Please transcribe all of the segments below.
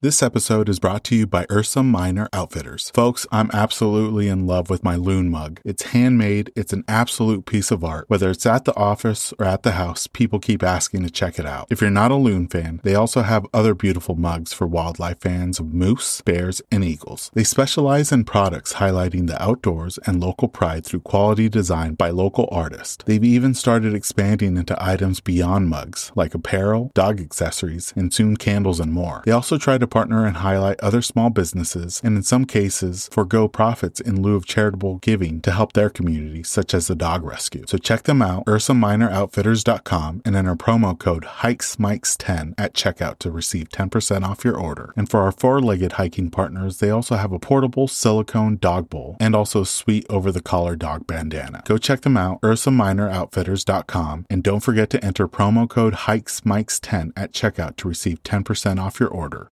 This episode is brought to you by Ursa Minor Outfitters. Folks, I'm absolutely in love with my loon mug. It's handmade, it's an absolute piece of art. Whether it's at the office or at the house, people keep asking to check it out. If you're not a loon fan, they also have other beautiful mugs for wildlife fans of moose, bears, and eagles. They specialize in products highlighting the outdoors and local pride through quality design by local artists. They've even started expanding into items beyond mugs, like apparel, dog accessories, and soon candles and more. They also try to partner and highlight other small businesses, and in some cases, forego profits in lieu of charitable giving to help their community, such as the dog rescue. So check them out, UrsaMinorOutfitters.com, and enter promo code HikesMics10 at checkout to receive 10% off your order. And for our four-legged hiking partners, they also have a portable silicone dog bowl and also a sweet over-the-collar dog bandana. Go check them out, UrsaMinorOutfitters.com, and don't forget to enter promo code HikesMics10 at checkout to receive 10% off your order.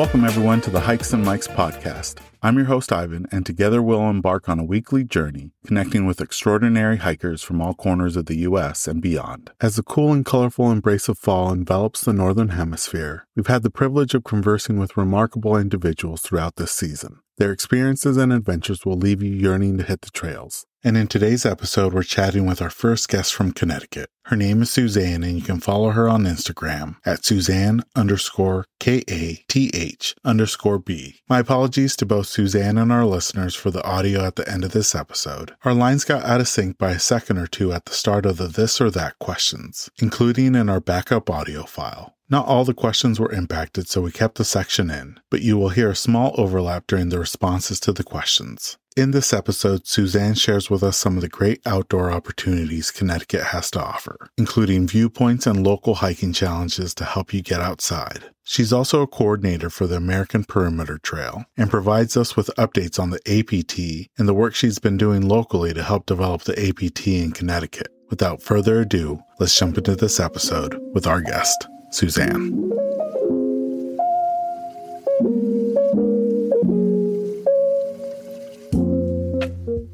Welcome, everyone, to the Hikes and Mics podcast. I'm your host, Ivan, and together we'll embark on a weekly journey connecting with extraordinary hikers from all corners of the U.S. and beyond. As the cool and colorful embrace of fall envelops the Northern Hemisphere, we've had the privilege of conversing with remarkable individuals throughout this season. Their experiences and adventures will leave you yearning to hit the trails. And in today's episode, we're chatting with our first guest from Connecticut. Her name is Suzanne, and you can follow her on Instagram at Suzanne underscore K A T H underscore B. My apologies to both Suzanne and our listeners for the audio at the end of this episode. Our lines got out of sync by a second or two at the start of the this or that questions, including in our backup audio file. Not all the questions were impacted, so we kept the section in, but you will hear a small overlap during the responses to the questions. In this episode, Suzanne shares with us some of the great outdoor opportunities Connecticut has to offer, including viewpoints and local hiking challenges to help you get outside. She's also a coordinator for the American Perimeter Trail and provides us with updates on the APT and the work she's been doing locally to help develop the APT in Connecticut. Without further ado, let's jump into this episode with our guest, Suzanne.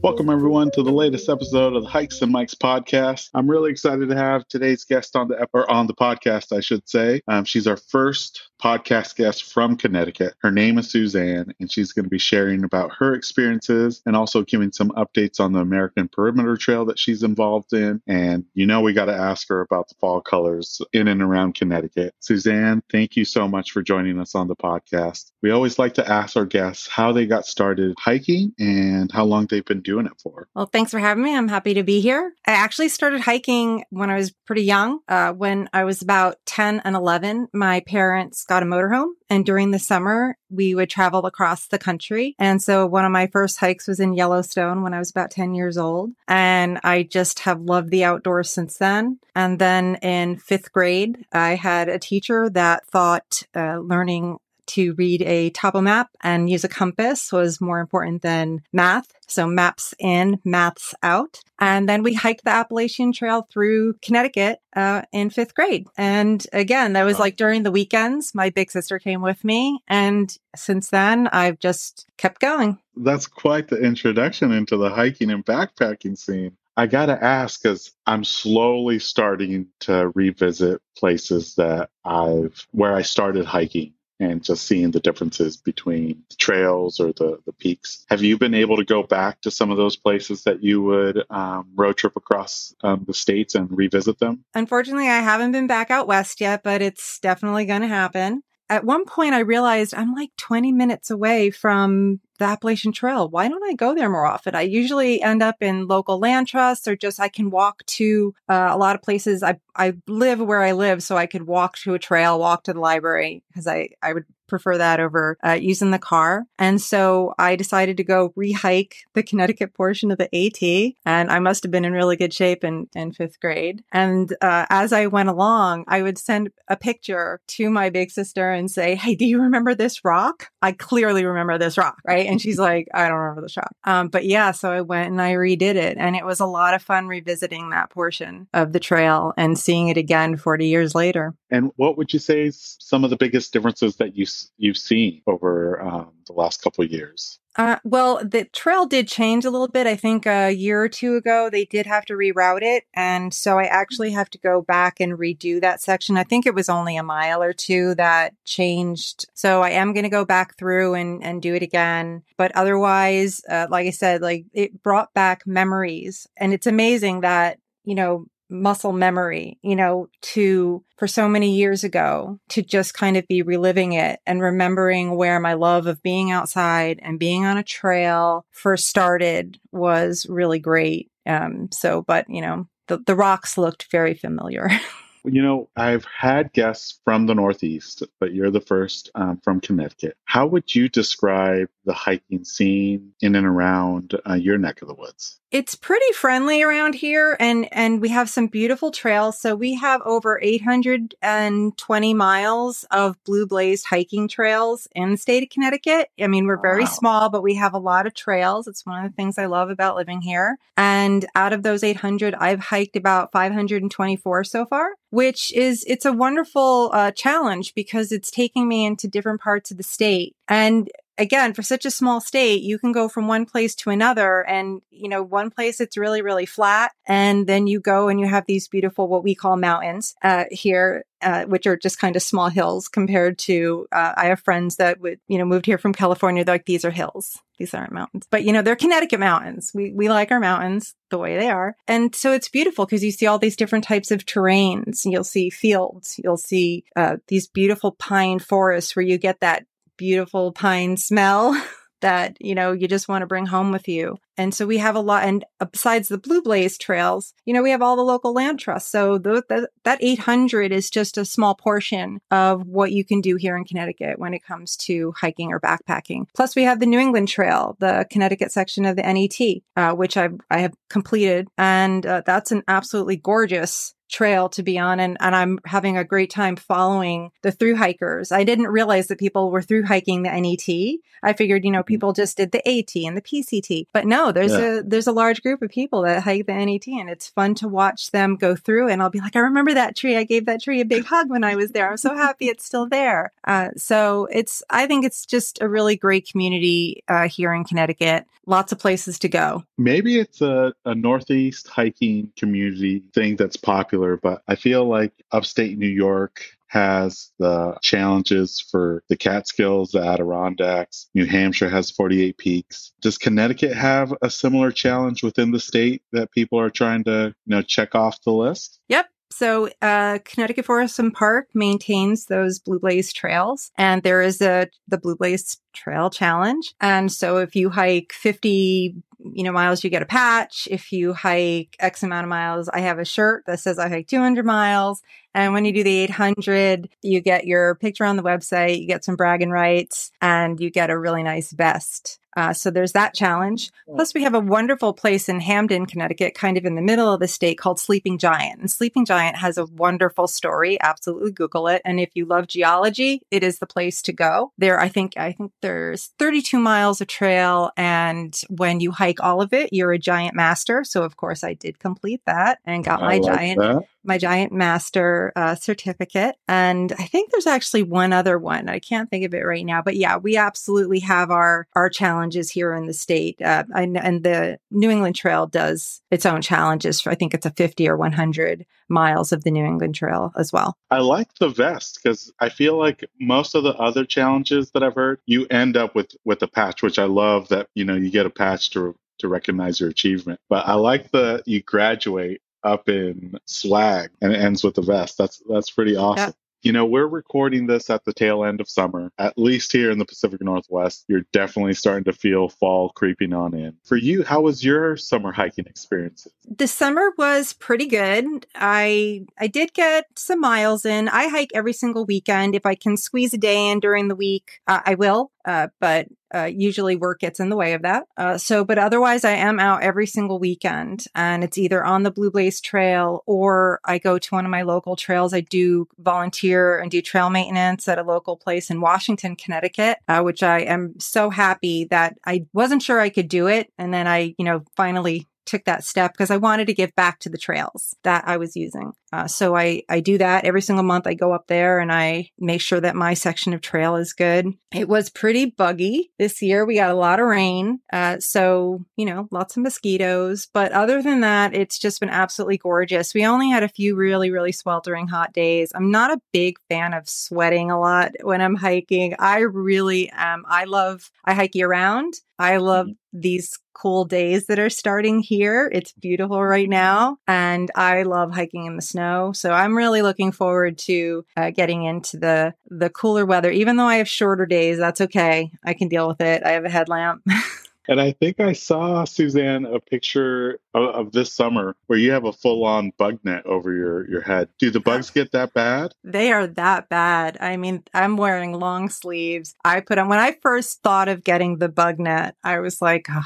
Welcome, everyone, to the latest episode of the Hikes and Mics podcast. I'm really excited to have today's guest on the on the podcast, I should say. Um, she's our first podcast guest from Connecticut. Her name is Suzanne, and she's going to be sharing about her experiences and also giving some updates on the American Perimeter Trail that she's involved in. And you know, we got to ask her about the fall colors in and around Connecticut. Suzanne, thank you so much for joining us on the podcast. We always like to ask our guests how they got started hiking and how long they've been doing it for. Well, thanks for having me. I'm happy to be here. I actually started hiking when I was pretty young. Uh, when I was about 10 and 11, my parents got a motorhome. And during the summer, we would travel across the country. And so one of my first hikes was in Yellowstone when I was about 10 years old. And I just have loved the outdoors since then. And then in fifth grade, I had a teacher that thought uh, learning to read a topo map and use a compass was more important than math. So maps in, maths out. And then we hiked the Appalachian Trail through Connecticut uh, in fifth grade. And again, that was like during the weekends. My big sister came with me. And since then, I've just kept going. That's quite the introduction into the hiking and backpacking scene. I got to ask because I'm slowly starting to revisit places that I've, where I started hiking and just seeing the differences between the trails or the, the peaks. Have you been able to go back to some of those places that you would um, road trip across um, the states and revisit them? Unfortunately, I haven't been back out west yet, but it's definitely going to happen. At one point, I realized I'm like 20 minutes away from the Appalachian Trail. Why don't I go there more often? I usually end up in local land trusts or just I can walk to uh, a lot of places. I I live where I live, so I could walk to a trail, walk to the library because I I would prefer that over uh, using the car. And so I decided to go rehike the Connecticut portion of the AT. And I must have been in really good shape in, in fifth grade. And uh, as I went along, I would send a picture to my big sister and say, Hey, do you remember this rock? I clearly remember this rock, right? And she's like, I don't remember this rock. Um, but yeah, so I went and I redid it. And it was a lot of fun revisiting that portion of the trail and seeing it again 40 years later. And what would you say is some of the biggest differences that you you've seen over um, the last couple years? Uh, well, the trail did change a little bit. I think a year or two ago, they did have to reroute it. And so I actually have to go back and redo that section. I think it was only a mile or two that changed. So I am going to go back through and, and do it again. But otherwise, uh, like I said, like it brought back memories. And it's amazing that, you know, muscle memory, you know, to for so many years ago to just kind of be reliving it and remembering where my love of being outside and being on a trail first started was really great. Um, so, but you know, the, the rocks looked very familiar. You know, I've had guests from the Northeast, but you're the first um, from Connecticut. How would you describe the hiking scene in and around uh, your neck of the woods? It's pretty friendly around here and and we have some beautiful trails. So we have over 820 miles of blue blazed hiking trails in the state of Connecticut. I mean, we're very wow. small, but we have a lot of trails. It's one of the things I love about living here. And out of those 800, I've hiked about 524 so far which is it's a wonderful uh, challenge because it's taking me into different parts of the state. And again, for such a small state, you can go from one place to another. And, you know, one place it's really, really flat. And then you go and you have these beautiful, what we call mountains, uh, here, uh, which are just kind of small hills compared to, uh, I have friends that would, you know, moved here from California. They're like, these are hills. These aren't mountains, but you know, they're Connecticut mountains. We, we like our mountains the way they are. And so it's beautiful because you see all these different types of terrains. You'll see fields. You'll see, uh, these beautiful pine forests where you get that beautiful pine smell that, you know, you just want to bring home with you. And so we have a lot, and besides the Blue Blaze trails, you know, we have all the local land trusts. So that 800 is just a small portion of what you can do here in Connecticut when it comes to hiking or backpacking. Plus, we have the New England Trail, the Connecticut section of the NET, uh, which I've, I have completed. And uh, that's an absolutely gorgeous trail to be on and, and I'm having a great time following the through hikers. I didn't realize that people were through hiking the NET. I figured, you know, mm-hmm. people just did the AT and the PCT. But no, there's yeah. a there's a large group of people that hike the NET and it's fun to watch them go through and I'll be like, I remember that tree. I gave that tree a big hug when I was there. I'm so happy it's still there. Uh, so it's I think it's just a really great community uh, here in Connecticut. Lots of places to go. Maybe it's a, a Northeast hiking community thing that's popular popular, but I feel like upstate New York has the challenges for the Catskills, the Adirondacks. New Hampshire has 48 peaks. Does Connecticut have a similar challenge within the state that people are trying to, you know, check off the list? Yep. So, uh, Connecticut Forest and Park maintains those Blue Blaze trails, and there is a the Blue Blaze Trail Challenge. And so, if you hike 50 you know, miles, you get a patch. If you hike X amount of miles, I have a shirt that says I hike 200 miles. And when you do the 800, you get your picture on the website, you get some bragging rights, and you get a really nice vest. Uh, so there's that challenge. Plus, we have a wonderful place in Hamden, Connecticut, kind of in the middle of the state called Sleeping Giant. And Sleeping Giant has a wonderful story. Absolutely Google it. And if you love geology, it is the place to go. There, I think, I think there's 32 miles of trail. And when you hike all of it, you're a giant master. So of course I did complete that and got I my like giant that my giant master uh, certificate. And I think there's actually one other one. I can't think of it right now, but yeah, we absolutely have our, our challenges here in the state. Uh, and, and, the New England Trail does its own challenges for, I think it's a 50 or 100 miles of the New England Trail as well. I like the vest because I feel like most of the other challenges that I've heard, you end up with, with a patch, which I love that, you know, you get a patch to to recognize your achievement. But I like the you graduate up in swag and it ends with the vest. That's that's pretty awesome. You know, we're recording this at the tail end of summer. At least here in the Pacific Northwest, you're definitely starting to feel fall creeping on in. For you, how was your summer hiking experience? The summer was pretty good. I I did get some miles in. I hike every single weekend. If I can squeeze a day in during the week, uh, I will. Uh, but uh, usually work gets in the way of that. Uh, so, but otherwise, I am out every single weekend, and it's either on the Blue Blaze Trail or I go to one of my local trails. I do volunteer and do trail maintenance at a local place in Washington, Connecticut, uh, which I am so happy that I wasn't sure I could do it, and then I, you know, finally took that step because I wanted to give back to the trails that I was using. Uh, so I, I do that every single month. I go up there and I make sure that my section of trail is good. It was pretty buggy this year. We got a lot of rain. Uh, so, you know, lots of mosquitoes. But other than that, it's just been absolutely gorgeous. We only had a few really, really sweltering hot days. I'm not a big fan of sweating a lot when I'm hiking. I really am. I love, I hike year round. I love mm-hmm. These cool days that are starting here. It's beautiful right now. And I love hiking in the snow. So I'm really looking forward to uh, getting into the, the cooler weather. Even though I have shorter days, that's okay. I can deal with it. I have a headlamp. And I think I saw Suzanne a picture of, of, this summer where you have a full on bug net over your, your head. Do the bugs get that bad? They are that bad. I mean, I'm wearing long sleeves. I put on, when I first thought of getting the bug net, I was like, oh,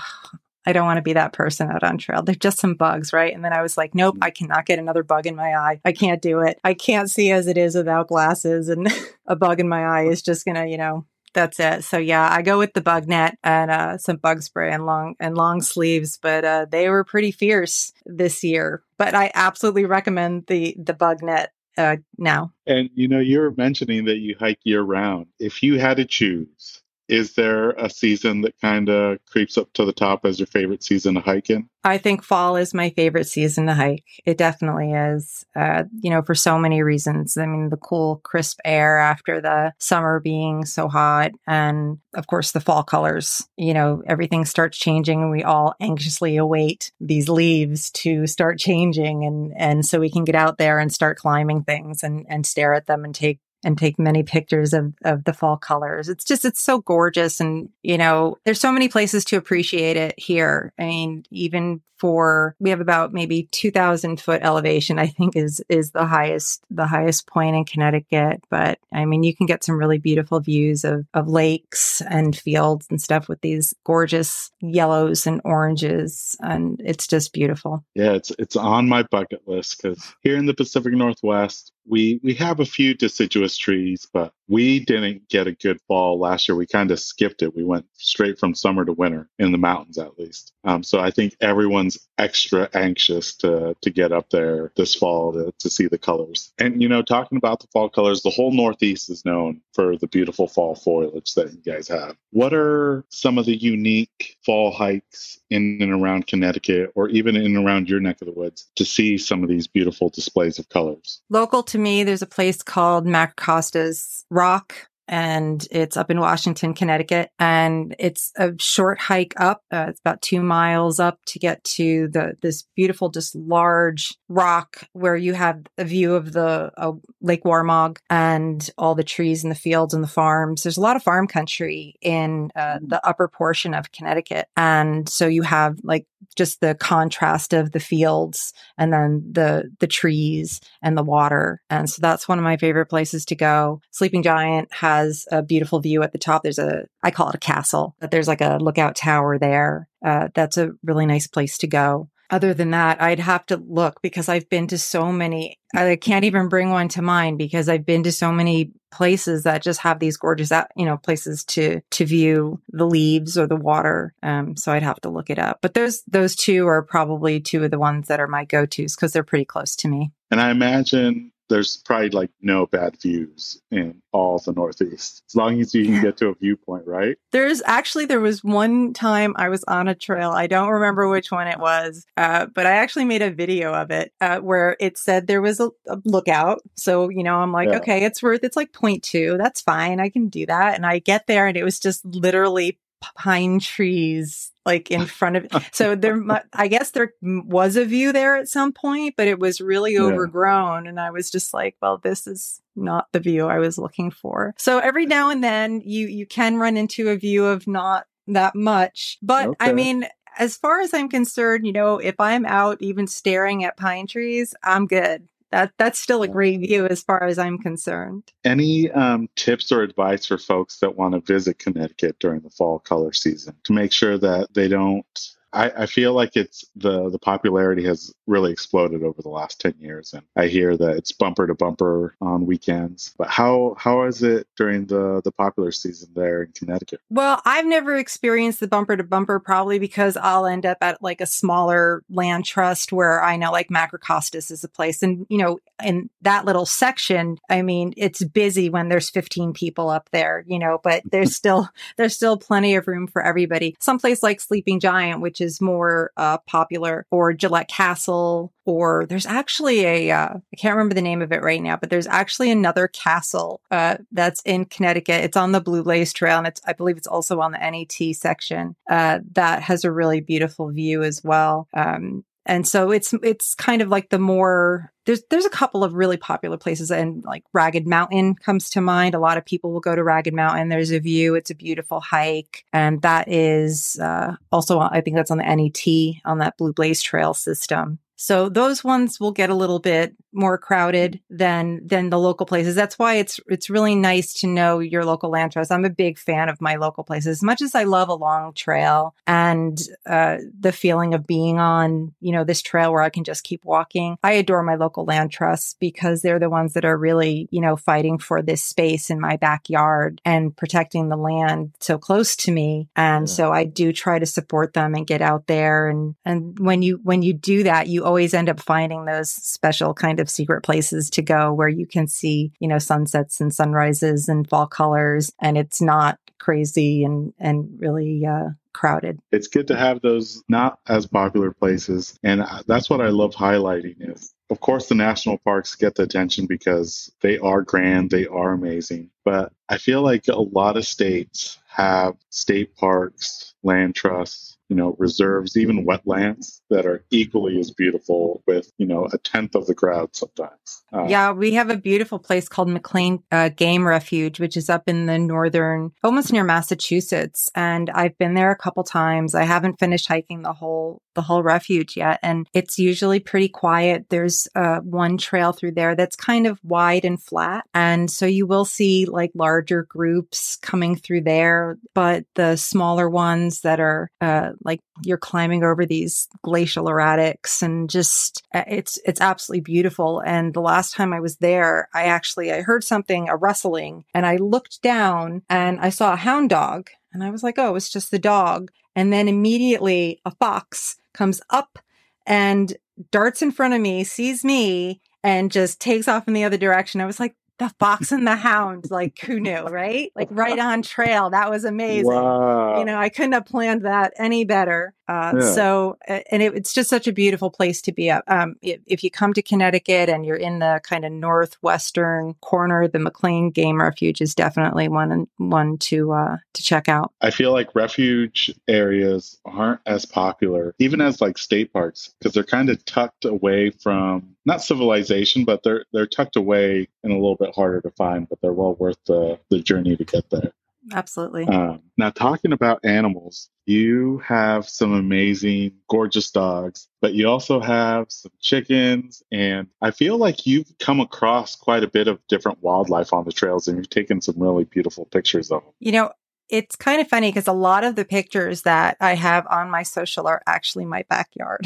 I don't want to be that person out on trail. They're just some bugs, right? And then I was like, nope, mm-hmm. I cannot get another bug in my eye. I can't do it. I can't see as it is without glasses. And a bug in my eye is just going to, you know, that's it. So yeah, I go with the bug net and uh, some bug spray and long and long sleeves, but uh, they were pretty fierce this year. But I absolutely recommend the the bug net uh, now. And you know, you're mentioning that you hike year round. If you had to choose is there a season that kind of creeps up to the top as your favorite season to hike in? I think fall is my favorite season to hike. It definitely is. Uh, you know, for so many reasons. I mean, the cool, crisp air after the summer being so hot, and of course, the fall colors. You know, everything starts changing, and we all anxiously await these leaves to start changing, and and so we can get out there and start climbing things and and stare at them and take and take many pictures of, of the fall colors. It's just, it's so gorgeous. And, you know, there's so many places to appreciate it here. I mean, even for we have about maybe 2000 foot elevation i think is is the highest the highest point in connecticut. But i mean you can get some really beautiful views of of lakes and fields and stuff with these gorgeous yellows and oranges and it's just beautiful. Yeah it's it's on my bucket list because here in the pacific northwest we we have a few deciduous trees but we didn't get a good fall last year we kind of skipped it we went straight from summer to winter in the mountains at least um, so i think everyone's extra anxious to to get up there this fall to, to see the colors. And you know, talking about the fall colors, the whole Northeast is known for the beautiful fall foliage that you guys have. What are some of the unique fall hikes in and around Connecticut or even in and around your neck of the woods to see some of these beautiful displays of colors? Local to me, there's a place called Macricostas Rock and it's up in Washington, Connecticut. And it's a short hike up. Uh, it's about two miles up to get to the this beautiful, just large rock where you have a view of the uh, Lake Waramaug and all the trees and the fields and the farms. There's a lot of farm country in uh, the upper portion of Connecticut, and so you have like just the contrast of the fields and then the the trees and the water. And so that's one of my favorite places to go. Sleeping Giant has a beautiful view at the top. There's a, I call it a castle, but there's like a lookout tower there. Uh, that's a really nice place to go. Other than that, I'd have to look because I've been to so many. I can't even bring one to mind because I've been to so many places that just have these gorgeous, you know, places to to view the leaves or the water. Um, so I'd have to look it up. But those those two are probably two of the ones that are my go tos because they're pretty close to me. And I imagine there's probably like no bad views in all the Northeast, as long as you can get to a viewpoint, right? There's actually, there was one time I was on a trail. I don't remember which one it was, uh, but I actually made a video of it uh, where it said there was a, a, lookout. So, you know, I'm like, yeah. okay, it's worth, it's like 0.2. That's fine. I can do that. And I get there and it was just literally pine trees like in front of so there i guess there was a view there at some point but it was really yeah. overgrown and i was just like well this is not the view i was looking for so every now and then you you can run into a view of not that much but okay. i mean as far as i'm concerned you know if i'm out even staring at pine trees i'm good that that's still a great view as far as I'm concerned. Any um, tips or advice for folks that want to visit Connecticut during the fall color season to make sure that they don't I, I, feel like it's the the popularity has really exploded over the last ten years, and I hear that it's bumper to bumper on weekends. But how how is it during the the popular season there in Connecticut? Well, I've never experienced the bumper to bumper, probably because I'll end up at like a smaller land trust where I know like Macricostas is a place, and you know, in that little section, I mean, it's busy when there's 15 people up there, you know, but there's still there's still plenty of room for everybody. Someplace like Sleeping Giant, which is more uh, popular, or Gillette Castle, or there's actually a uh, I can't remember the name of it right now, but there's actually another castle uh, that's in Connecticut. It's on the Blue Blaze Trail, and it's I believe it's also on the NET section uh, that has a really beautiful view as well. Um, and so it's it's kind of like the more there's there's a couple of really popular places and like Ragged Mountain comes to mind. A lot of people will go to Ragged Mountain. There's a view. It's a beautiful hike, and that is uh, also I think that's on the NET on that Blue Blaze Trail system. So those ones will get a little bit more crowded than than the local places. That's why it's it's really nice to know your local land trust. I'm a big fan of my local places. As much as I love a long trail and uh, the feeling of being on you know this trail where I can just keep walking, I adore my local land trusts because they're the ones that are really you know fighting for this space in my backyard and protecting the land so close to me. And yeah. so I do try to support them and get out there and and when you when you do that, you always end up finding those special kind of secret places to go where you can see, you know, sunsets and sunrises and fall colors and it's not crazy and and really uh crowded. It's good to have those not as popular places and that's what I love highlighting is of course the national parks get the attention because they are grand, they are amazing, but I feel like a lot of states have state parks, land trusts you know, reserves, even wetlands that are equally as beautiful with, you know, a tenth of the crowd sometimes. Uh, yeah, we have a beautiful place called McLean uh, Game Refuge, which is up in the northern, almost near Massachusetts. And I've been there a couple times. I haven't finished hiking the whole, the whole refuge yet. And it's usually pretty quiet. There's uh, one trail through there that's kind of wide and flat. And so you will see like larger groups coming through there, but the smaller ones that are, uh, like you're climbing over these glacial erratics and just uh, it's it's absolutely beautiful. And the last time i was there i actually i heard something a rustling and i looked down and i saw a hound dog. And i was like oh it's just the dog. And then immediately a fox comes up and darts in front of me sees me and just takes off in the other direction. I was like the fox and the hound like who knew right? Like right on trail. That was amazing. Wow. you know i couldn't have planned that any better uh, yeah. So, and it, it's just such a beautiful place to be. Um, if, if, you come to Connecticut and you're in the kind of northwestern corner, the McLean Game Refuge is definitely one one to uh, to check out. I feel like refuge areas aren't as popular, even as like state parks, because they're kind of tucked away from not civilization, but they're they're tucked away and a little bit harder to find, but they're well worth the the journey to get there. Absolutely. Um, now, talking about animals, you have some amazing, gorgeous dogs, but you also have some chickens. And I feel like you've come across quite a bit of different wildlife on the trails and you've taken some really beautiful pictures of them. You know, it's kind of funny because a lot of the pictures that I have on my social are actually my backyard.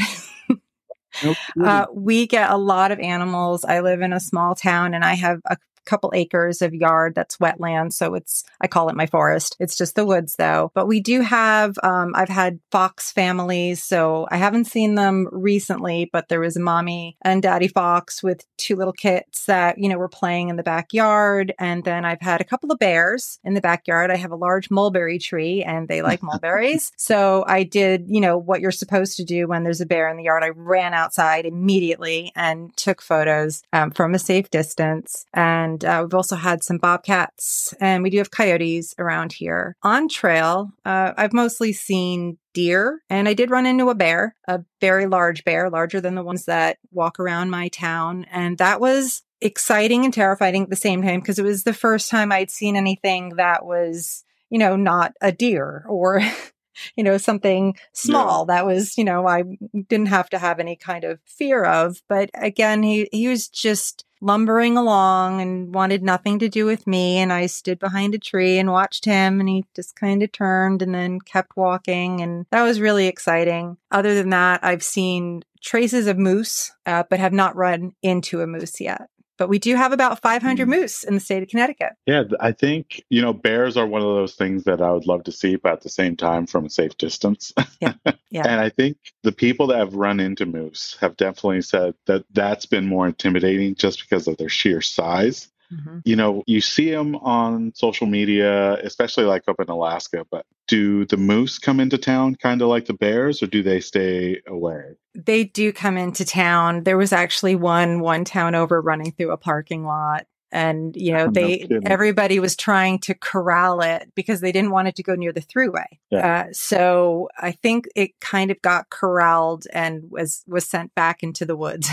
Nope. Uh, we get a lot of animals. I live in a small town and I have a couple acres of yard that's wetland. So it's, I call it my forest. It's just the woods though. But we do have, um, I've had fox families. So I haven't seen them recently, but there was a mommy and daddy fox with two little kits that, you know, were playing in the backyard. And then I've had a couple of bears in the backyard. I have a large mulberry tree and they like mulberries. So I did, you know, what you're supposed to do when there's a bear in the yard. I ran outside immediately and took photos um, from a safe distance. And And uh, we've also had some bobcats and we do have coyotes around here. On trail, uh, I've mostly seen deer and I did run into a bear, a very large bear, larger than the ones that walk around my town. And that was exciting and terrifying at the same time because it was the first time I'd seen anything that was, you know, not a deer or you know, something small yeah. that was, you know, I didn't have to have any kind of fear of. But again, he, he was just lumbering along and wanted nothing to do with me. And I stood behind a tree and watched him and he just kind of turned and then kept walking. And that was really exciting. Other than that, I've seen traces of moose, uh, but have not run into a moose yet but we do have about 500 mm. moose in the state of Connecticut. Yeah, I think, you know, bears are one of those things that I would love to see, but at the same time from a safe distance. Yeah. Yeah. and I think the people that have run into moose have definitely said that that's been more intimidating just because of their sheer size. Mm-hmm. You know, you see them on social media, especially like up in Alaska, but do the moose come into town kind of like the bears or do they stay away? They do come into town. There was actually one one town over running through a parking lot and you know they no everybody was trying to corral it because they didn't want it to go near the throughway yeah. uh, so i think it kind of got corralled and was was sent back into the woods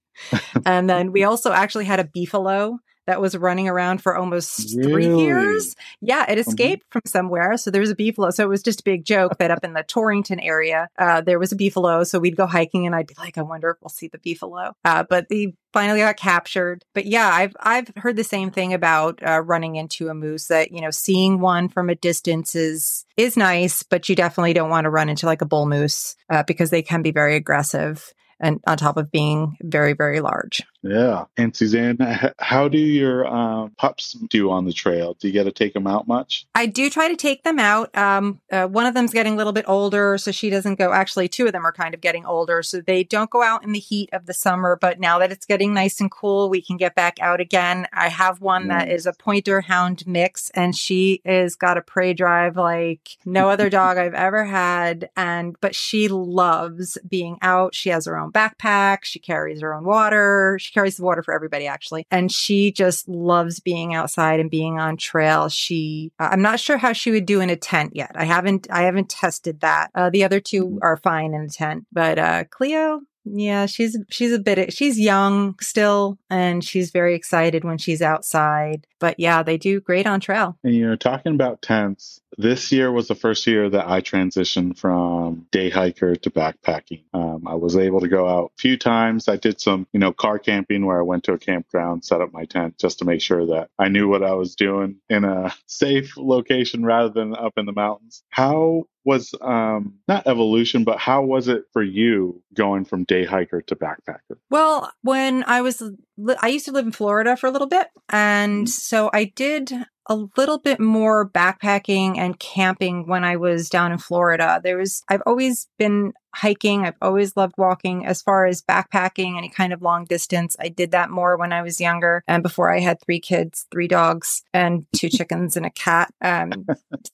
and then we also actually had a beefalo that was running around for almost really? three years. Yeah, it mm-hmm. escaped mm-hmm. from somewhere. So there was a beefalo. So it was just a big joke that up in the Torrington area, uh, there was a beefalo. So we'd go hiking and I'd be like, I wonder if we'll see the beefalo. Uh, but he finally got captured. But yeah, I've I've heard the same thing about uh, running into a moose. That you know, seeing one from a distance is is nice, but you definitely don't want to run into like a bull moose uh, because they can be very aggressive and on top of being very very large. Yeah. And Suzanne, how do your um, pups do on the trail? Do you get to take them out much? I do try to take them out. Um, uh, one of them's getting a little bit older, so she doesn't go. Actually, two of them are kind of getting older, so they don't go out in the heat of the summer. But now that it's getting nice and cool, we can get back out again. I have one that is a pointer hound mix, and she is got a prey drive like no other dog I've ever had. And but she loves being out. She has her own backpack. She carries her own water she carries the water for everybody actually. And she just loves being outside and being on trail. She, uh, I'm not sure how she would do in a tent yet. I haven't, I haven't tested that. Uh, the other two mm. are fine in a tent, but, uh, Cleo, yeah, she's she's a bit she's young still and she's very excited when she's outside. But yeah, they do great on trail. And you know, talking about tents, this year was the first year that I transitioned from day hiker to backpacking. Um, I was able to go out a few times. I did some, you know, car camping where I went to a campground, set up my tent just to make sure that I knew what I was doing in a safe location rather than up in the mountains. How was um, not evolution, but how was it for you going from day hiker to backpacker? Well, when I was, I used to live in Florida for a little bit. And mm-hmm. so I did a little bit more backpacking and camping when I was down in Florida. There was, I've always been hiking. I've always loved walking. As far as backpacking, any kind of long distance, I did that more when I was younger and before I had three kids, three dogs, and two chickens and a cat. Um,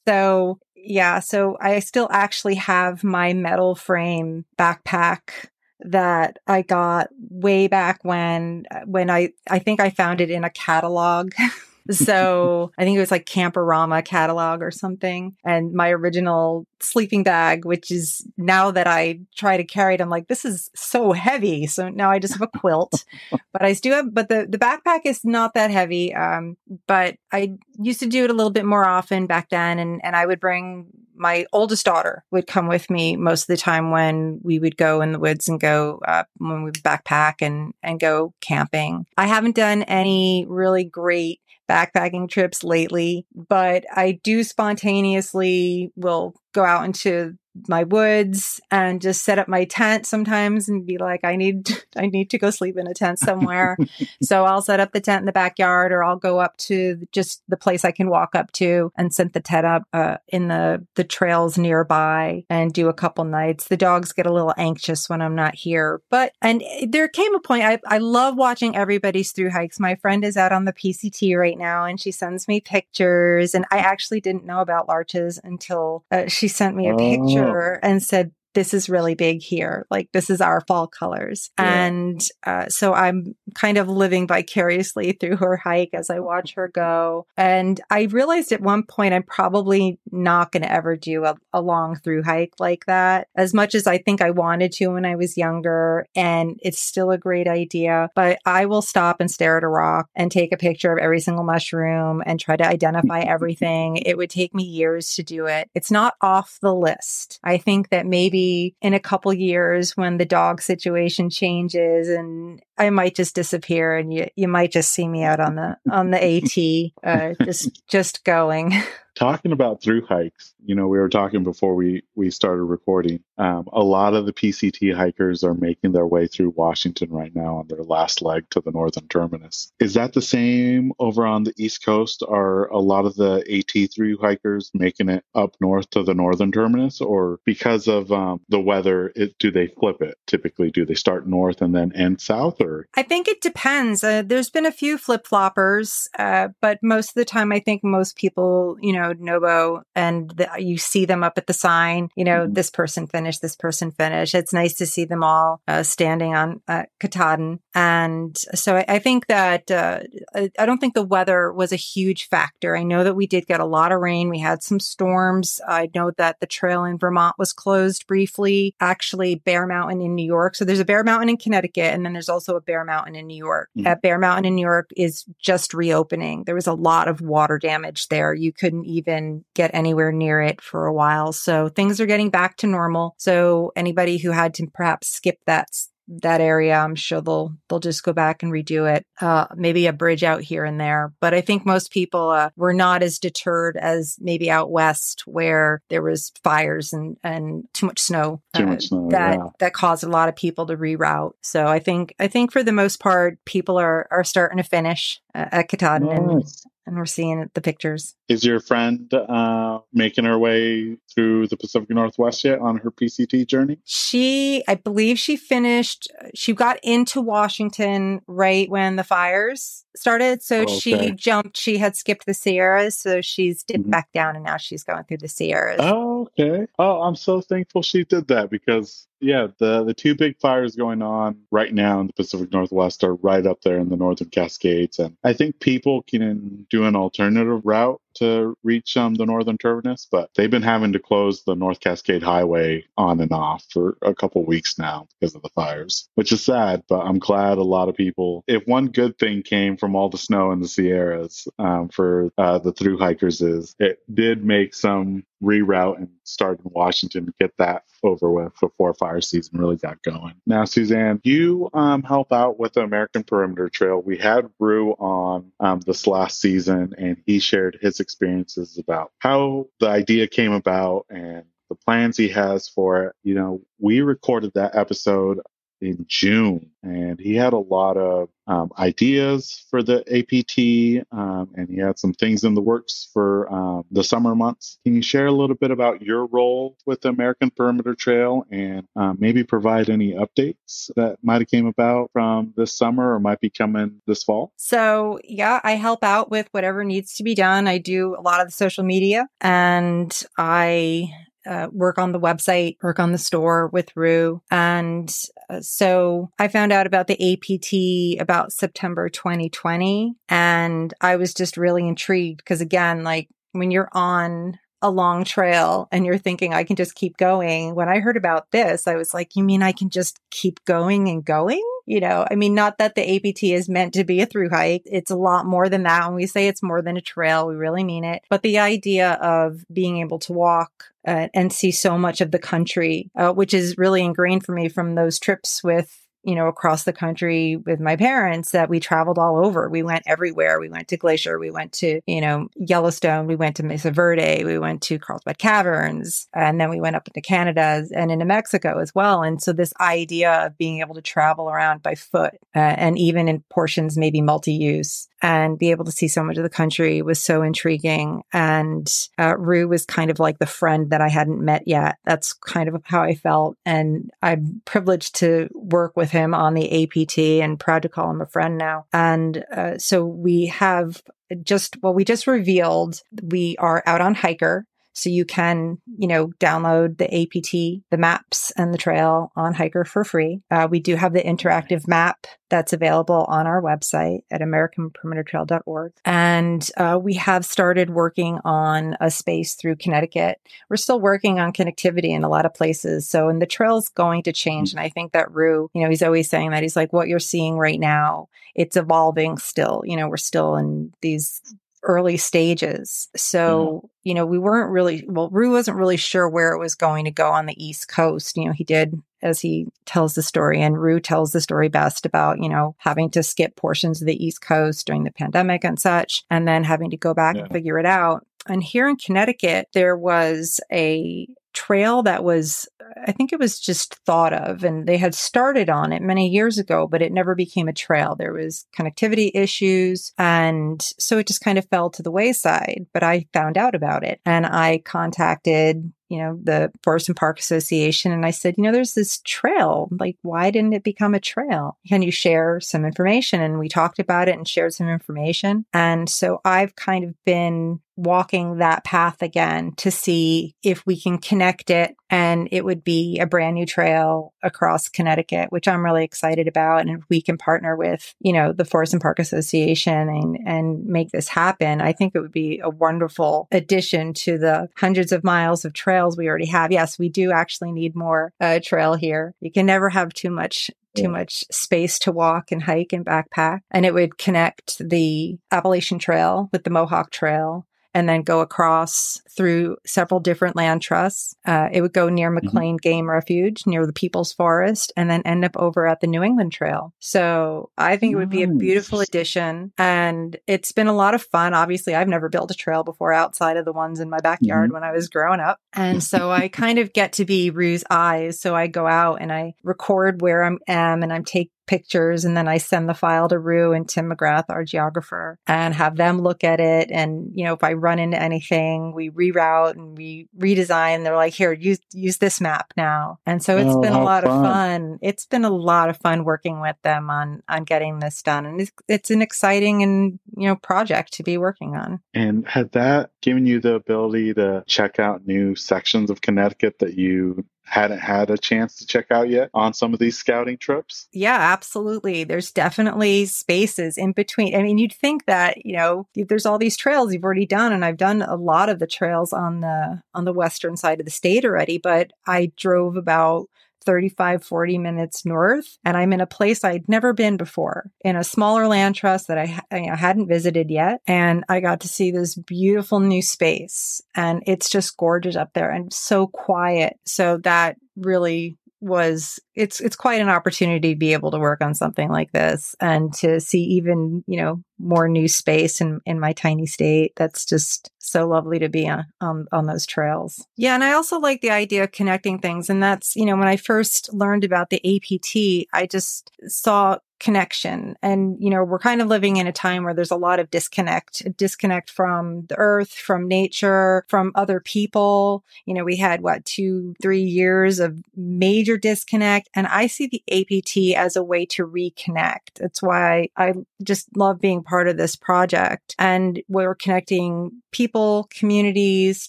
so yeah, so I still actually have my metal frame backpack that I got way back when when I I think I found it in a catalog So I think it was like Camperama catalog or something. And my original sleeping bag, which is now that I try to carry it, I'm like, this is so heavy. So now I just have a quilt, but I do have, but the, the backpack is not that heavy. Um, but I used to do it a little bit more often back then. And, and I would bring my oldest daughter would come with me most of the time when we would go in the woods and go uh, when we backpack and and go camping. I haven't done any really great backpacking trips lately, but I do spontaneously will go out into my woods and just set up my tent sometimes and be like i need i need to go sleep in a tent somewhere. So i'll set up the tent in the backyard or i'll go up to just the place i can walk up to and set the tent up uh, in the the trails nearby and do a couple nights. The dogs get a little anxious when i'm not here but and there came a point i, I love watching everybody's through hikes. My friend is out on the pct right now and she sends me pictures and i actually didn't know about larches until uh, she sent me a oh. picture and said this is really big here. Like this is our fall colors. Yeah. And uh, so I'm kind of living vicariously through her hike as I watch her go. And I realized at one point I'm probably not going to ever do a, a long through hike like that as much as I think I wanted to when I was younger. And it's still a great idea, but I will stop and stare at a rock and take a picture of every single mushroom and try to identify everything. It would take me years to do it. It's not off the list. I think that maybe in a couple years when the dog situation changes and I might just disappear and you, you might just see me out on the, on the AT, uh, just, just going. Talking about through hikes, you know, we were talking before we we started recording. Um, a lot of the PCT hikers are making their way through Washington right now on their last leg to the northern terminus. Is that the same over on the East Coast? Are a lot of the AT through hikers making it up north to the northern terminus, or because of um, the weather, it, do they flip it? Typically, do they start north and then end south, or? I think it depends. Uh, there's been a few flip floppers, uh, but most of the time, I think most people, you know, Nobo and the, you see them up at the sign, you know, mm-hmm. this person finished, this person finished. It's nice to see them all uh, standing on uh, Katahdin. And so I, I think that uh, I, I, don't think the weather was a huge factor. I know that we did get a lot of rain. We had some storms. I know that the trail in Vermont was closed briefly, actually, Bear Mountain in New York. So there's a Bear Mountain in Connecticut, and then there's also a Bear Mountain in New York. At Bear Mountain in New York is just reopening. There was a lot of water damage there. You couldn't even get anywhere near it for a while. So things are getting back to normal. So anybody who had to perhaps skip that that area. I'm sure they'll they'll just go back and redo it. Uh, maybe a bridge out here and there, but I think most people uh, were not as deterred as maybe out west, where there was fires and and too much snow. Too uh, much snow that yeah. that caused a lot of people to reroute. So I think I think for the most part, people are are starting to finish uh, at Katahdin nice. And we're seeing the pictures. Is your friend uh, making her way through the Pacific Northwest yet on her PCT journey? She, I believe she finished, she got into Washington right when the fires started. So oh, okay. she jumped, she had skipped the Sierras. So she's dipped mm-hmm. back down and now she's going through the Sierras. Oh, okay. Oh, I'm so thankful she did that because yeah, the the two big fires going on right now in the Pacific Northwest are right up there in the Northern Cascades, and I think people can do an alternative route to reach um, the northern terminus, but they've been having to close the North Cascade Highway on and off for a couple weeks now because of the fires, which is sad. But I'm glad a lot of people. If one good thing came from all the snow in the Sierras um, for uh, the through hikers is it did make some reroute and start in Washington to get that over with before fire season really got going. Now, Suzanne, you um, help out with the American Perimeter Trail. We had Rue on um, this last season, and he shared his experiences about how the idea came about and the plans he has for it. You know, we recorded that episode in June, and he had a lot of um, ideas for the APT, um, and he had some things in the works for um, the summer months. Can you share a little bit about your role with the American Perimeter Trail, and um, maybe provide any updates that might have came about from this summer or might be coming this fall? So yeah, I help out with whatever needs to be done. I do a lot of the social media, and I uh, work on the website, work on the store with Rue. And uh, so I found out about the APT about September 2020. And I was just really intrigued because, again, like when you're on a long trail and you're thinking, I can just keep going. When I heard about this, I was like, you mean I can just keep going and going? You know, I mean, not that the APT is meant to be a through hike. It's a lot more than that. When we say it's more than a trail, we really mean it. But the idea of being able to walk uh, and see so much of the country, uh, which is really ingrained for me from those trips with you know, across the country with my parents that we traveled all over. We went everywhere. We went to Glacier. We went to, you know, Yellowstone. We went to Mesa Verde. We went to Carlsbad Caverns. And then we went up into Canada and into Mexico as well. And so this idea of being able to travel around by foot uh, and even in portions, maybe multi use and be able to see so much of the country was so intriguing. And uh, Rue was kind of like the friend that I hadn't met yet. That's kind of how I felt. And I'm privileged to work with him on the APT and proud to call him a friend now. And uh, so we have just, well, we just revealed we are out on hiker So you can, you know, download the APT, the maps and the trail on Hiker for free. Uh, we do have the interactive map that's available on our website at americanperimetertrail.org. And uh, we have started working on a space through Connecticut. We're still working on connectivity in a lot of places. So, and the trail's going to change. And I think that Rue, you know, he's always saying that he's like, what you're seeing right now, it's evolving still. You know, we're still in these early stages. So, mm-hmm. you know, we weren't really, well, Rue wasn't really sure where it was going to go on the East Coast. You know, he did as he tells the story, and Rue tells the story best about, you know, having to skip portions of the East Coast during the pandemic and such, and then having to go back yeah. and figure it out. And here in Connecticut, there was a trail that was, I think it was just thought of and they had started on it many years ago, but it never became a trail. There was connectivity issues. And so it just kind of fell to the wayside, but I found out about it and I contacted you know, the Forest and Park Association. And I said, you know, there's this trail. Like, why didn't it become a trail? Can you share some information? And we talked about it and shared some information. And so I've kind of been walking that path again to see if we can connect it and it would be a brand new trail across Connecticut, which I'm really excited about. And if we can partner with, you know, the Forest and Park Association and, and make this happen, I think it would be a wonderful addition to the hundreds of miles of trails we already have. Yes, we do actually need more uh, trail here. You can never have too much too much space to walk and hike and backpack. And it would connect the Appalachian Trail with the Mohawk Trail and then go across through several different land trusts. Uh, it would go near mm-hmm. McLean mm-hmm. Game Refuge, near the People's Forest, and then end up over at the New England Trail. So I think it would be a beautiful addition. And it's been a lot of fun. Obviously, I've never built a trail before outside of the ones in my backyard mm-hmm. when I was growing up. And so I kind of get to be Rue's eyes. So I go out and I record where I am am and I'm take pictures and then I send the file to Rue and Tim McGrath, our geographer, and have them look at it. And, you know, if I run into anything, we reroute and we redesign. They're like, here, use, use this map now. And so it's oh, been a lot fun. of fun. It's been a lot of fun working with them on, on getting this done. And it's, it's an exciting and, you know, project to be working on. And has that given you the ability to check out new sections of Connecticut that you hadn't had a chance to check out yet on some of these scouting trips? Yeah, absolutely. There's definitely spaces in between. I mean, you'd think that, you know, there's all these trails you've already done and I've done a lot of the trails on the on the western side of the state already, but I drove about 35, 40 minutes north. And I'm in a place I'd never been before in a smaller land trust that I, I hadn't visited yet. And I got to see this beautiful new space and it's just gorgeous up there and so quiet. So that really was it's it's quite an opportunity to be able to work on something like this and to see even you know more new space in in my tiny state. That's just so lovely to be on on, on those trails. Yeah and i also like the idea of connecting things and that's you know when i first learned about the apt i just saw connection. And, you know, we're kind of living in a time where there's a lot of disconnect, disconnect from the earth, from nature, from other people. You know, we had what, two, three years of major disconnect. And I see the APT as a way to reconnect. That's why I just love being part of this project. And we're connecting people, communities,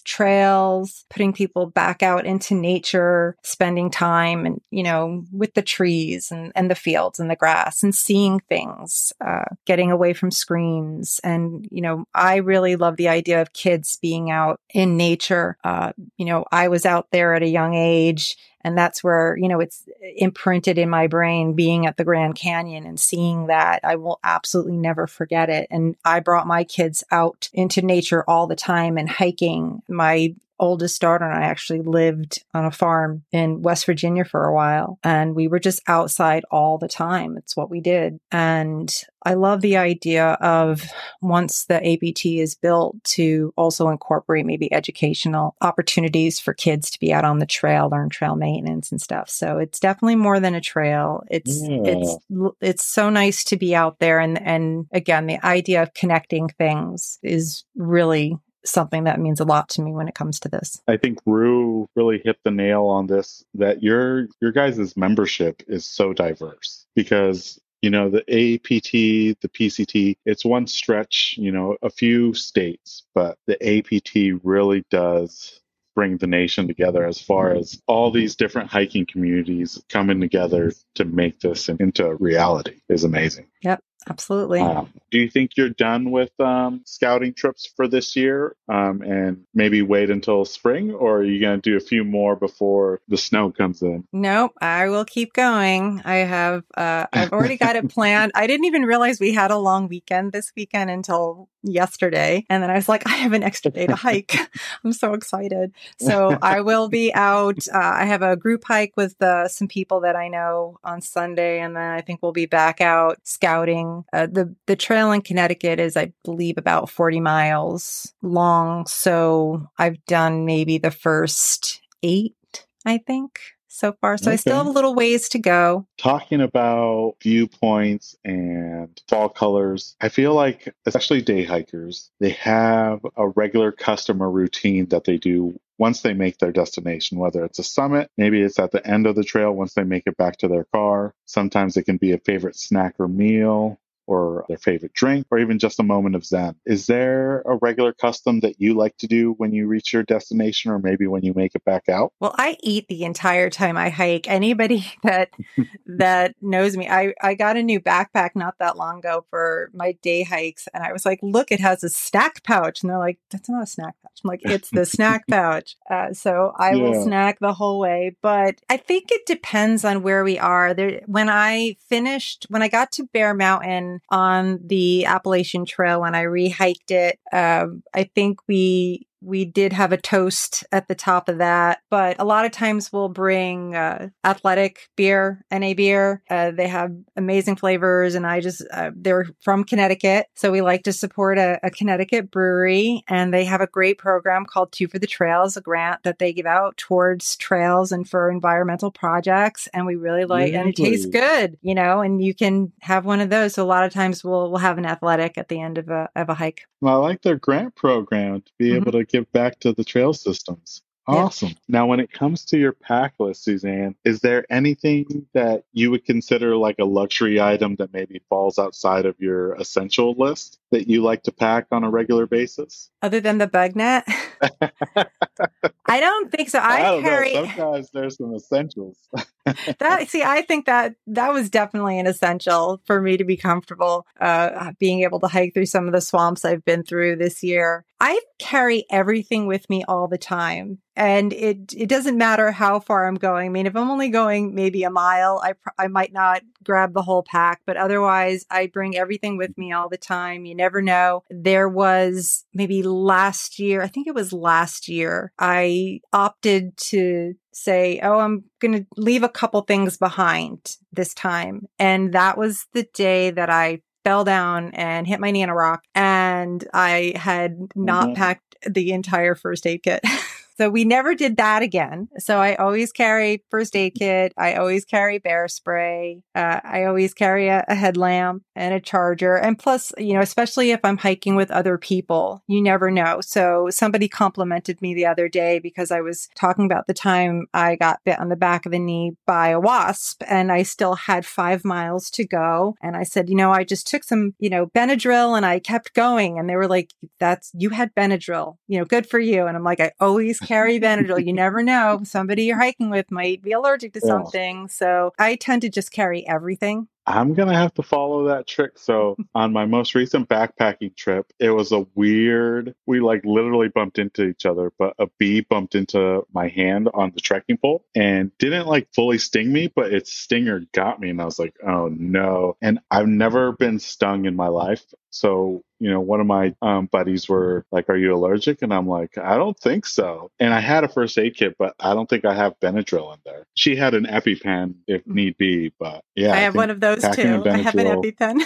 trails, putting people back out into nature, spending time and, you know, with the trees and, and the fields and the grass and seeing things, uh, getting away from screens. And, you know, I really love the idea of kids being out in nature. Uh, you know, I was out there at a young age and that's where, you know, it's imprinted in my brain being at the Grand Canyon and seeing that. I will absolutely never forget it. And I brought my kids out into nature all the time and hiking. My oldest daughter and I actually lived on a farm in West Virginia for a while and we were just outside all the time. It's what we did. And I love the idea of once the APT is built to also incorporate maybe educational opportunities for kids to be out on the trail, learn trail maintenance and stuff. So it's definitely more than a trail. It's yeah. it's it's so nice to be out there and and again the idea of connecting things is really something that means a lot to me when it comes to this. I think Rue really hit the nail on this that your your guys' membership is so diverse because you know, the APT, the PCT, it's one stretch, you know, a few states, but the APT really does bring the nation together as far as all these different hiking communities coming together to make this into reality is amazing. Yep. Absolutely. Um, do you think you're done with um, scouting trips for this year um, and maybe wait until spring, or are you going to do a few more before the snow comes in? Nope, I will keep going. I have, uh, I've already got it planned. I didn't even realize we had a long weekend this weekend until yesterday. And then I was like, I have an extra day to hike. I'm so excited. So I will be out. Uh, I have a group hike with uh, some people that I know on Sunday. And then I think we'll be back out scouting. Uh, the, the trail in Connecticut is, I believe, about 40 miles long. So I've done maybe the first eight, I think so far. So okay. I still have a little ways to go. Talking about viewpoints and fall colors, I feel like, especially day hikers, they have a regular customer routine that they do once they make their destination, whether it's a summit, maybe it's at the end of the trail once they make it back to their car. Sometimes it can be a favorite snack or meal or their favorite drink or even just a moment of zen. Is there a regular custom that you like to do when you reach your destination or maybe when you make it back out? Well, I eat the entire time I hike. Anybody that that knows me, I I got a new backpack not that long ago for my day hikes and I was like, "Look, it has a snack pouch." And they're like, "That's not a snack pouch." I'm like, "It's the snack pouch." Uh, so I yeah. will snack the whole way, but I think it depends on where we are. There when I finished when I got to Bear Mountain on the Appalachian Trail when I rehiked it. Um, I think we we did have a toast at the top of that, but a lot of times we'll bring uh, athletic beer, NA beer. Uh, they have amazing flavors, and I just uh, they're from Connecticut, so we like to support a, a, Connecticut brewery, and they have a great program called Two for the Trails, a grant that they give out towards trails and for environmental projects, and we really like, really? and it tastes good, you know, and you can have one of those. So a lot of times we'll we'll have an athletic at the end of a of a hike. Well, I like their grant program to be mm-hmm. able to give back to the trail systems. Awesome. Now, when it comes to your pack list, Suzanne, is there anything that you would consider like a luxury item that maybe falls outside of your essential list that you like to pack on a regular basis? Other than the bug net? I don't think so. I, I carry. Know. Sometimes there's some essentials. that see, I think that that was definitely an essential for me to be comfortable, uh, being able to hike through some of the swamps I've been through this year. I carry everything with me all the time and it it doesn't matter how far I'm going. I mean, if I'm only going maybe a mile, I I might not grab the whole pack, but otherwise I bring everything with me all the time. You never know. There was maybe last year, I think it was last year, I opted to say, "Oh, I'm going to leave a couple things behind this time." And that was the day that I fell down and hit my knee on a rock and I had not mm-hmm. packed the entire first aid kit. So we never did that again. So I always carry first aid kit. I always carry bear spray. Uh, I always carry a, a headlamp and a charger. And plus, you know, especially if I'm hiking with other people, you never know. So somebody complimented me the other day because I was talking about the time I got bit on the back of the knee by a wasp and I still had five miles to go. And I said, you know, I just took some, you know, Benadryl and I kept going. And they were like, that's, you had Benadryl, you know, good for you. And I'm like, I always carry Benadryl. You never know. Somebody you're hiking with might be allergic to something. So I tend to just carry everything. I'm going to have to follow that trick. So, on my most recent backpacking trip, it was a weird, we like literally bumped into each other, but a bee bumped into my hand on the trekking pole and didn't like fully sting me, but its stinger got me. And I was like, oh no. And I've never been stung in my life. So, you know, one of my um, buddies were like, Are you allergic? And I'm like, I don't think so. And I had a first aid kit, but I don't think I have Benadryl in there. She had an EpiPen if mm. need be, but yeah. I have one of those too. I have an EpiPen.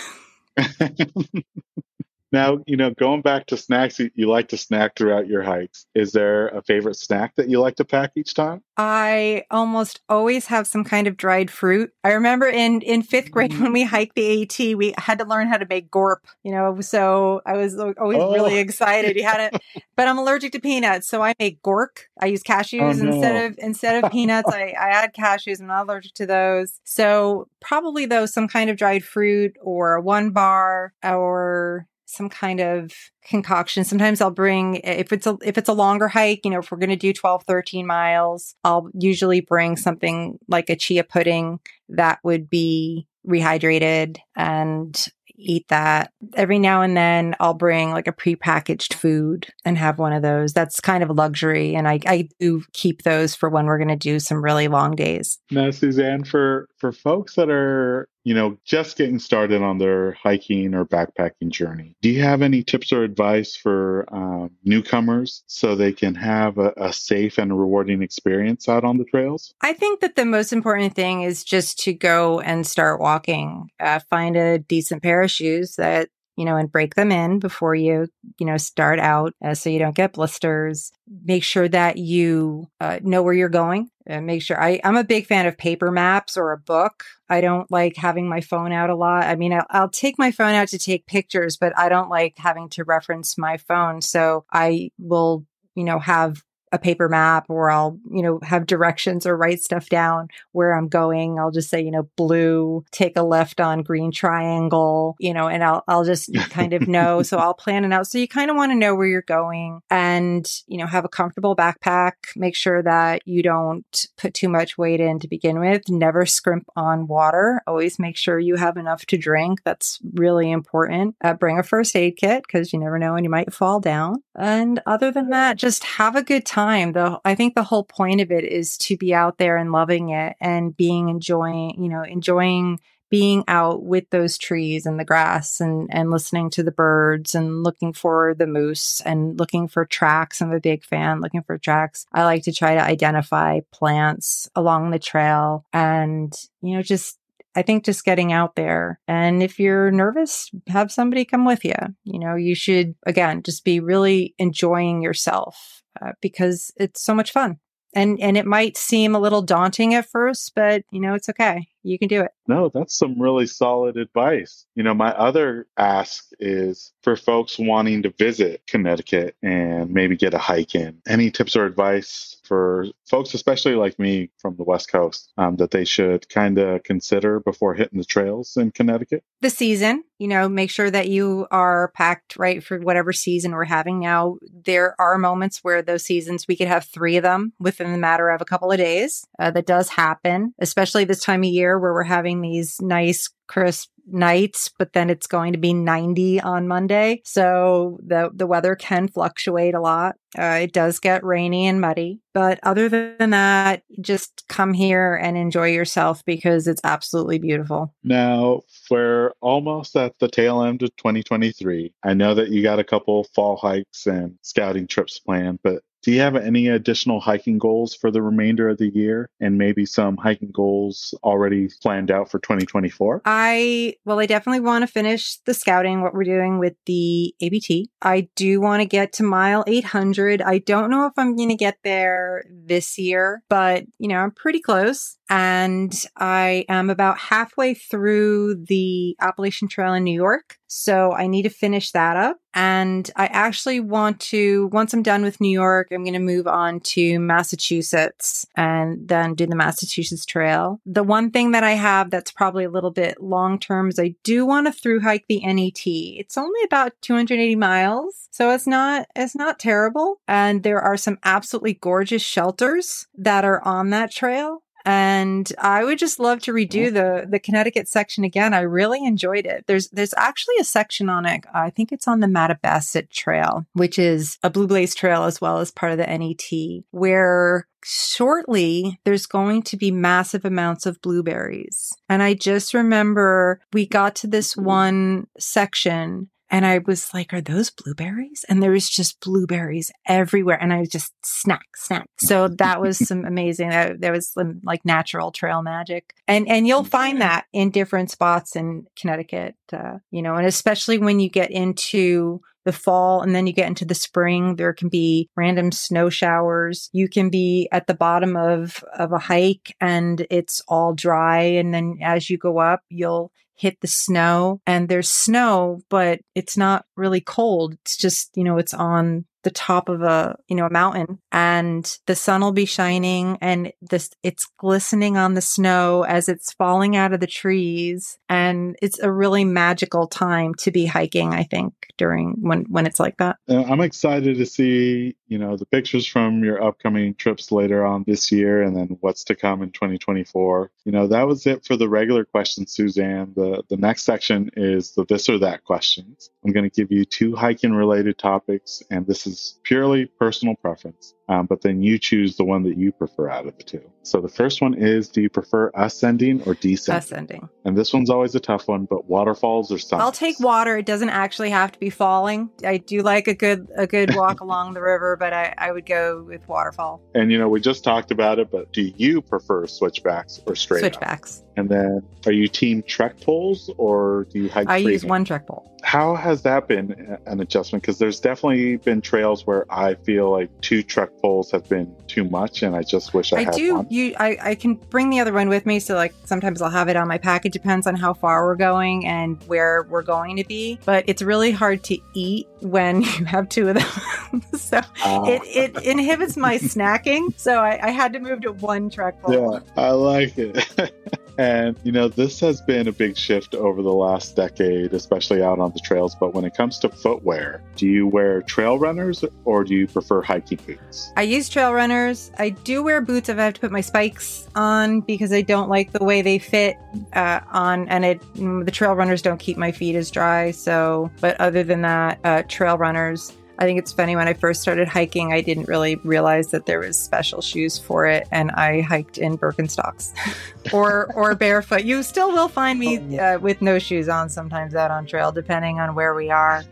Now, you know, going back to snacks, you, you, like to snack throughout your hikes. Is there a favorite snack that you like to pack each time? I almost always have some kind of dried fruit. I remember in in fifth grade mm. when we hiked the AT, we had to learn how to make gorp. You know, so I was always oh. really excited. You had it, but I'm allergic to peanuts, so I make gork. I use oh, cashews oh, no. instead of instead of peanuts. I, I add cashews. I'm not allergic to those. So probably though some kind of dried fruit or one bar or some kind of concoction. Sometimes I'll bring if it's a if it's a longer hike, you know, if we're going to do 12 13 miles, I'll usually bring something like a chia pudding that would be rehydrated and eat that. Every now and then I'll bring like a prepackaged food and have one of those. That's kind of a luxury. And I, I do keep those for when we're going to do some really long days. Now, Suzanne, for, for folks that are you know, just getting started on their hiking or backpacking journey. Do you have any tips or advice for um, newcomers so they can have a, a, safe and rewarding experience out on the trails? I think that the most important thing is just to go and start walking. Uh, find a decent pair of shoes that you know, and break them in before you, you know, start out uh, so you don't get blisters. Make sure that you uh, know where you're going. Uh, make sure I, I'm a big fan of paper maps or a book. I don't like having my phone out a lot. I mean, I'll, I'll take my phone out to take pictures, but I don't like having to reference my phone. So I will you know, have a paper map or I'll, you know, have directions or write stuff down where I'm going. I'll just say, you know, blue, take a left on green triangle, you know, and I'll, I'll just kind of know. so I'll plan it out. So you kind of want to know where you're going and, you know, have a comfortable backpack. Make sure that you don't put too much weight in to begin with. Never scrimp on water. Always make sure you have enough to drink. That's really important. Uh, bring a first aid kit because you never know when you might fall down. And other than that, just have a good time time. I think the whole point of it is to be out there and loving it and being enjoying, you know, enjoying being out with those trees and the grass and and listening to the birds and looking for the moose and looking for tracks. I'm a big fan looking for tracks. I like to try to identify plants along the trail and you know just I think just getting out there. And if you're nervous, have somebody come with you. You know, you should, again, just be really enjoying yourself uh, because it's so much fun. And and it might seem a little daunting at first, but you know, it's okay. You can do it. No, that's some really solid advice. You know, my other ask is for folks wanting to visit Connecticut and maybe get a hike in. Any tips or advice for folks, especially like me from the West Coast, um, that they should kind of consider before hitting the trails in Connecticut? The season, you know, make sure that you are packed right for whatever season we're having now. There are moments where those seasons, we could have three of them within the matter of a couple of days. Uh, that does happen, especially this time of year where we're having these nice crisp nights, but then it's going to be 90 on Monday. So the, the weather can fluctuate a lot. Uh, it does get rainy and muddy, but other than that, just come here and enjoy yourself because it's absolutely beautiful. Now, we're almost at the tail end of 2023. I know that you got a couple fall hikes and scouting trips planned, but do you have any additional hiking goals for the remainder of the year and maybe some hiking goals already planned out for 2024? I, well, I definitely want to finish the scouting, what we're doing with the APT. I do want to get to mile 800. I don't know if I'm going to get there this year, but, you know, I'm pretty close. And I am about halfway through the Appalachian Trail in New York. So I need to finish that up. And I actually want to, once I'm done with New York, I'm going to move on to Massachusetts and then do the Massachusetts Trail. The one thing that I have that's probably a little bit long term is I do want to through hike the NET. It's only about 280 miles. So it's not, it's not terrible. And there are some absolutely gorgeous shelters that are on that trail. And I would just love to redo the the Connecticut section again. I really enjoyed it. There's there's actually a section on it. I think it's on the Mattabesett Trail, which is a Blue Blaze Trail as well as part of the NET, where shortly there's going to be massive amounts of blueberries. And I just remember we got to this one section And I was like, are those blueberries? And there was just blueberries everywhere. And I was just snack, snack. So that was some amazing, that, that was some like natural trail magic. And, and you'll find that in different spots in Connecticut, uh, you know, and especially when you get into the fall and then you get into the spring there can be random snow showers. You can be at the bottom of of a hike and it's all dry and then as you go up you'll hit the snow and there's snow but it's not really cold. It's just you know it's on the top of a you know a mountain and the sun will be shining and this it's glistening on the snow as it's falling out of the trees and it's a really magical time to be hiking i think during when when it's like that. Uh, i'm excited to see you know the pictures from your upcoming trips later on this year and then what's to come in 2024 you know that was it for the regular questions suzanne the the next section is the this or that questions i'm going to give you two hiking related topics and this is purely personal preference um, but then you choose the one that you prefer out of the two. So the first one is do you prefer ascending or descending? Ascending. And this one's always a tough one, but waterfalls or summits? I'll take water. It doesn't actually have to be falling. I do like a good a good walk along the river, but I, I would go with waterfall. And you know, we just talked about it, but do you prefer switchbacks or straight switchbacks? Up? And then are you team trek poles or do you hike? I use one trek pole. How has that been an adjustment? Because there's definitely been trails where I feel like two trek poles have been too much, and I just wish I, I had do. one. You, I, I can bring the other one with me, so like sometimes I'll have it on my pack. It depends on how far we're going and where we're going to be. But it's really hard to eat when you have two of them, so uh, it it inhibits my snacking. So I, I, had to move to one trek pole. Yeah, I like it. And, you know, this has been a big shift over the last decade, especially out on the trails. But when it comes to footwear, do you wear trail runners or do you prefer hiking boots? I use trail runners. I do wear boots if I have to put my spikes on because I don't like the way they fit uh, on, and it the trail runners don't keep my feet as dry. So, but other than that, uh, trail runners. I think it's funny when I first started hiking, I didn't really realize that there was special shoes for it, and I hiked in Birkenstocks or or barefoot. You still will find me uh, with no shoes on sometimes out on trail, depending on where we are.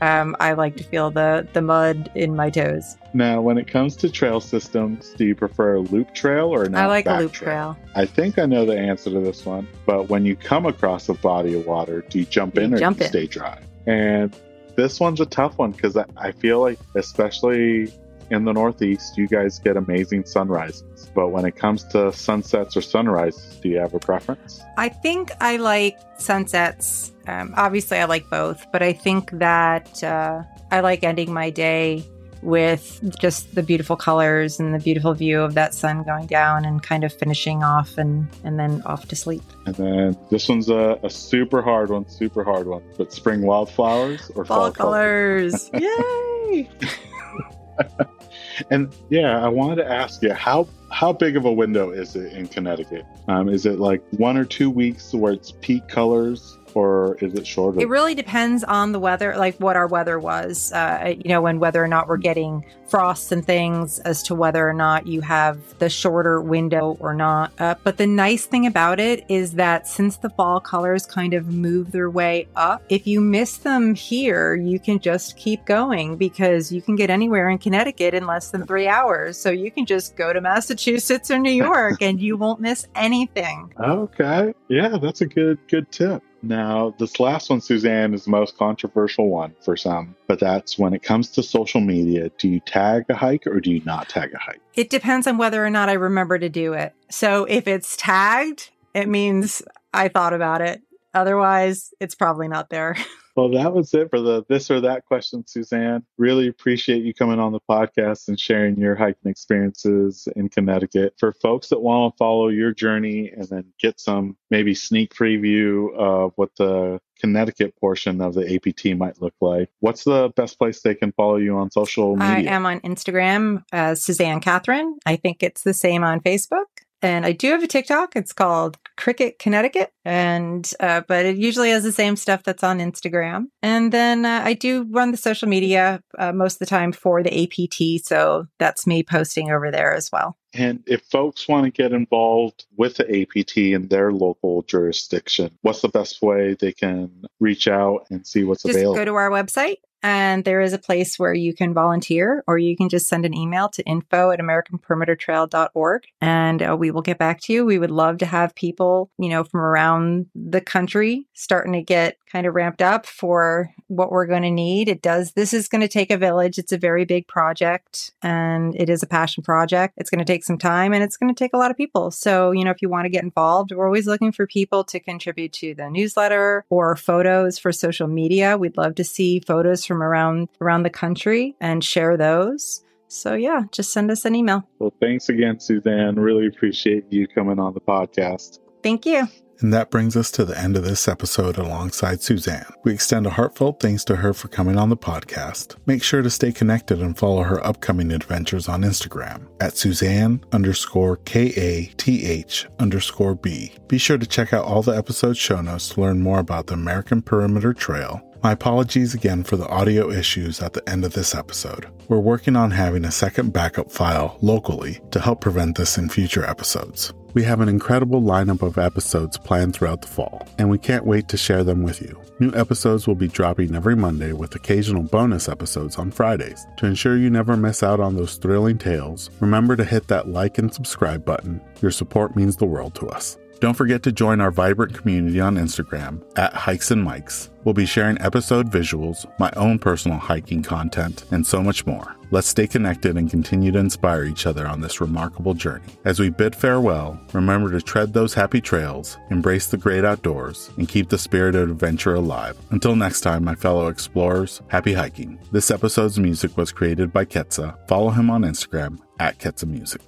Um, I like to feel the the mud in my toes. Now, when it comes to trail systems, do you prefer a loop trail or not? I like a loop trail? trail? I think I know the answer to this one, but when you come across a body of water, do you jump in you or jump do you in. stay dry? And this one's a tough one because I feel like, especially in the Northeast, you guys get amazing sunrises. But when it comes to sunsets or sunrises, do you have a preference? I think I like sunsets. Um, obviously, I like both, but I think that uh, I like ending my day with just the beautiful colors and the beautiful view of that sun going down and kind of finishing off and, and then off to sleep. And then this one's a, a super hard one, super hard one. But spring wildflowers or fall, fall colors. colors. Yay! and yeah, I wanted to ask you how how big of a window is it in Connecticut? Um, is it like one or two weeks where it's peak colors, or is it shorter? It really depends on the weather, like what our weather was, uh, you know, and whether or not we're getting frosts and things as to whether or not you have the shorter window or not. Uh, but the nice thing about it is that since the fall colors kind of move their way up, if you miss them here, you can just keep going because you can get anywhere in Connecticut in less than three hours. So you can just go to Massachusetts or New York and you won't miss anything. Okay. Yeah, that's a good, good tip. Now, this last one, Suzanne, is the most controversial one for some, but that's when it comes to social media. Do you tag a hike or do you not tag a hike? It depends on whether or not I remember to do it. So if it's tagged, it means I thought about it. Otherwise, it's probably not there. Well, that was it for the this or that question, Suzanne. Really appreciate you coming on the podcast and sharing your hiking experiences in Connecticut. For folks that want to follow your journey and then get some maybe sneak preview of what the Connecticut portion of the APT might look like, what's the best place they can follow you on social media? I am on Instagram as Suzanne Catherine. I think it's the same on Facebook. And I do have a TikTok. It's called Cricket Connecticut, and uh, but it usually has the same stuff that's on Instagram. And then uh, I do run the social media uh, most of the time for the APT, so that's me posting over there as well. And if folks want to get involved with the APT in their local jurisdiction, what's the best way they can reach out and see what's Just available? go to our website and there is a place where you can volunteer or you can just send an email to info at americanperimetertrail.org and uh, we will get back to you. We would love to have people, you know, from around the country starting to get kind of ramped up for what we're going to need. It does, this is going to take a village. It's a very big project and it is a passion project. It's going to take some time and it's going to take a lot of people. So, you know, if you want to get involved, we're always looking for people to contribute to the newsletter or photos for social media. We'd love to see photos from around around the country and share those. So yeah, just send us an email. Well, thanks again, Suzanne. Really appreciate you coming on the podcast. Thank you. And that brings us to the end of this episode alongside Suzanne. We extend a heartfelt thanks to her for coming on the podcast. Make sure to stay connected and follow her upcoming adventures on Instagram at Suzanne underscore K A T H underscore B. Be sure to check out all the episode show notes to learn more about the American Perimeter Trail. My apologies again for the audio issues at the end of this episode. We're working on having a second backup file locally to help prevent this in future episodes. We have an incredible lineup of episodes planned throughout the fall, and we can't wait to share them with you. New episodes will be dropping every Monday with occasional bonus episodes on Fridays. To ensure you never miss out on those thrilling tales, remember to hit that like and subscribe button. Your support means the world to us. Don't forget to join our vibrant community on Instagram at Hikes and Mics. We'll be sharing episode visuals, my own personal hiking content, and so much more. Let's stay connected and continue to inspire each other on this remarkable journey. As we bid farewell, remember to tread those happy trails, embrace the great outdoors, and keep the spirit of adventure alive. Until next time, my fellow explorers, happy hiking. This episode's music was created by Ketsa. Follow him on Instagram at Ketsa Music.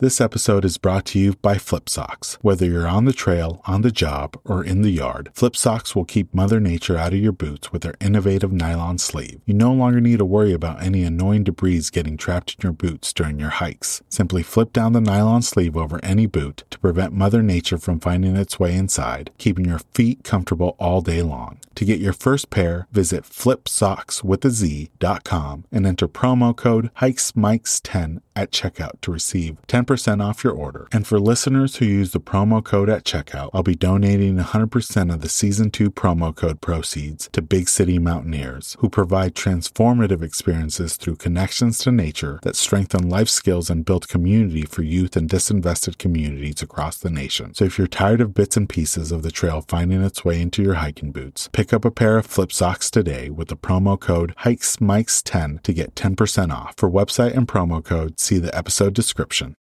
This episode is brought to you by FlipSockz. Whether you're on the trail, on the job, or in the yard, FlipSockz will keep Mother Nature out of your boots with their innovative nylon sleeve. You no longer need to worry about any annoying debris getting trapped in your boots during your hikes. Simply flip down the nylon sleeve over any boot to prevent Mother Nature from finding its way inside, keeping your feet comfortable all day long. To get your first pair, visit flipsockswithaz.com and enter promo code HikesMics10 at checkout to receive 10% off your order. And for listeners who use the promo code at checkout, I'll be donating 100% of the season 2 promo code proceeds to Big City Mountaineers, who provide transformative experiences through connections to nature that strengthen life skills and build community for youth and disinvested communities across the nation. So if you're tired of bits and pieces of the trail finding its way into your hiking boots, pick up a pair of FlipSockz today with the promo code HikesMics10 to get 10% off. For website and promo code, see the episode description.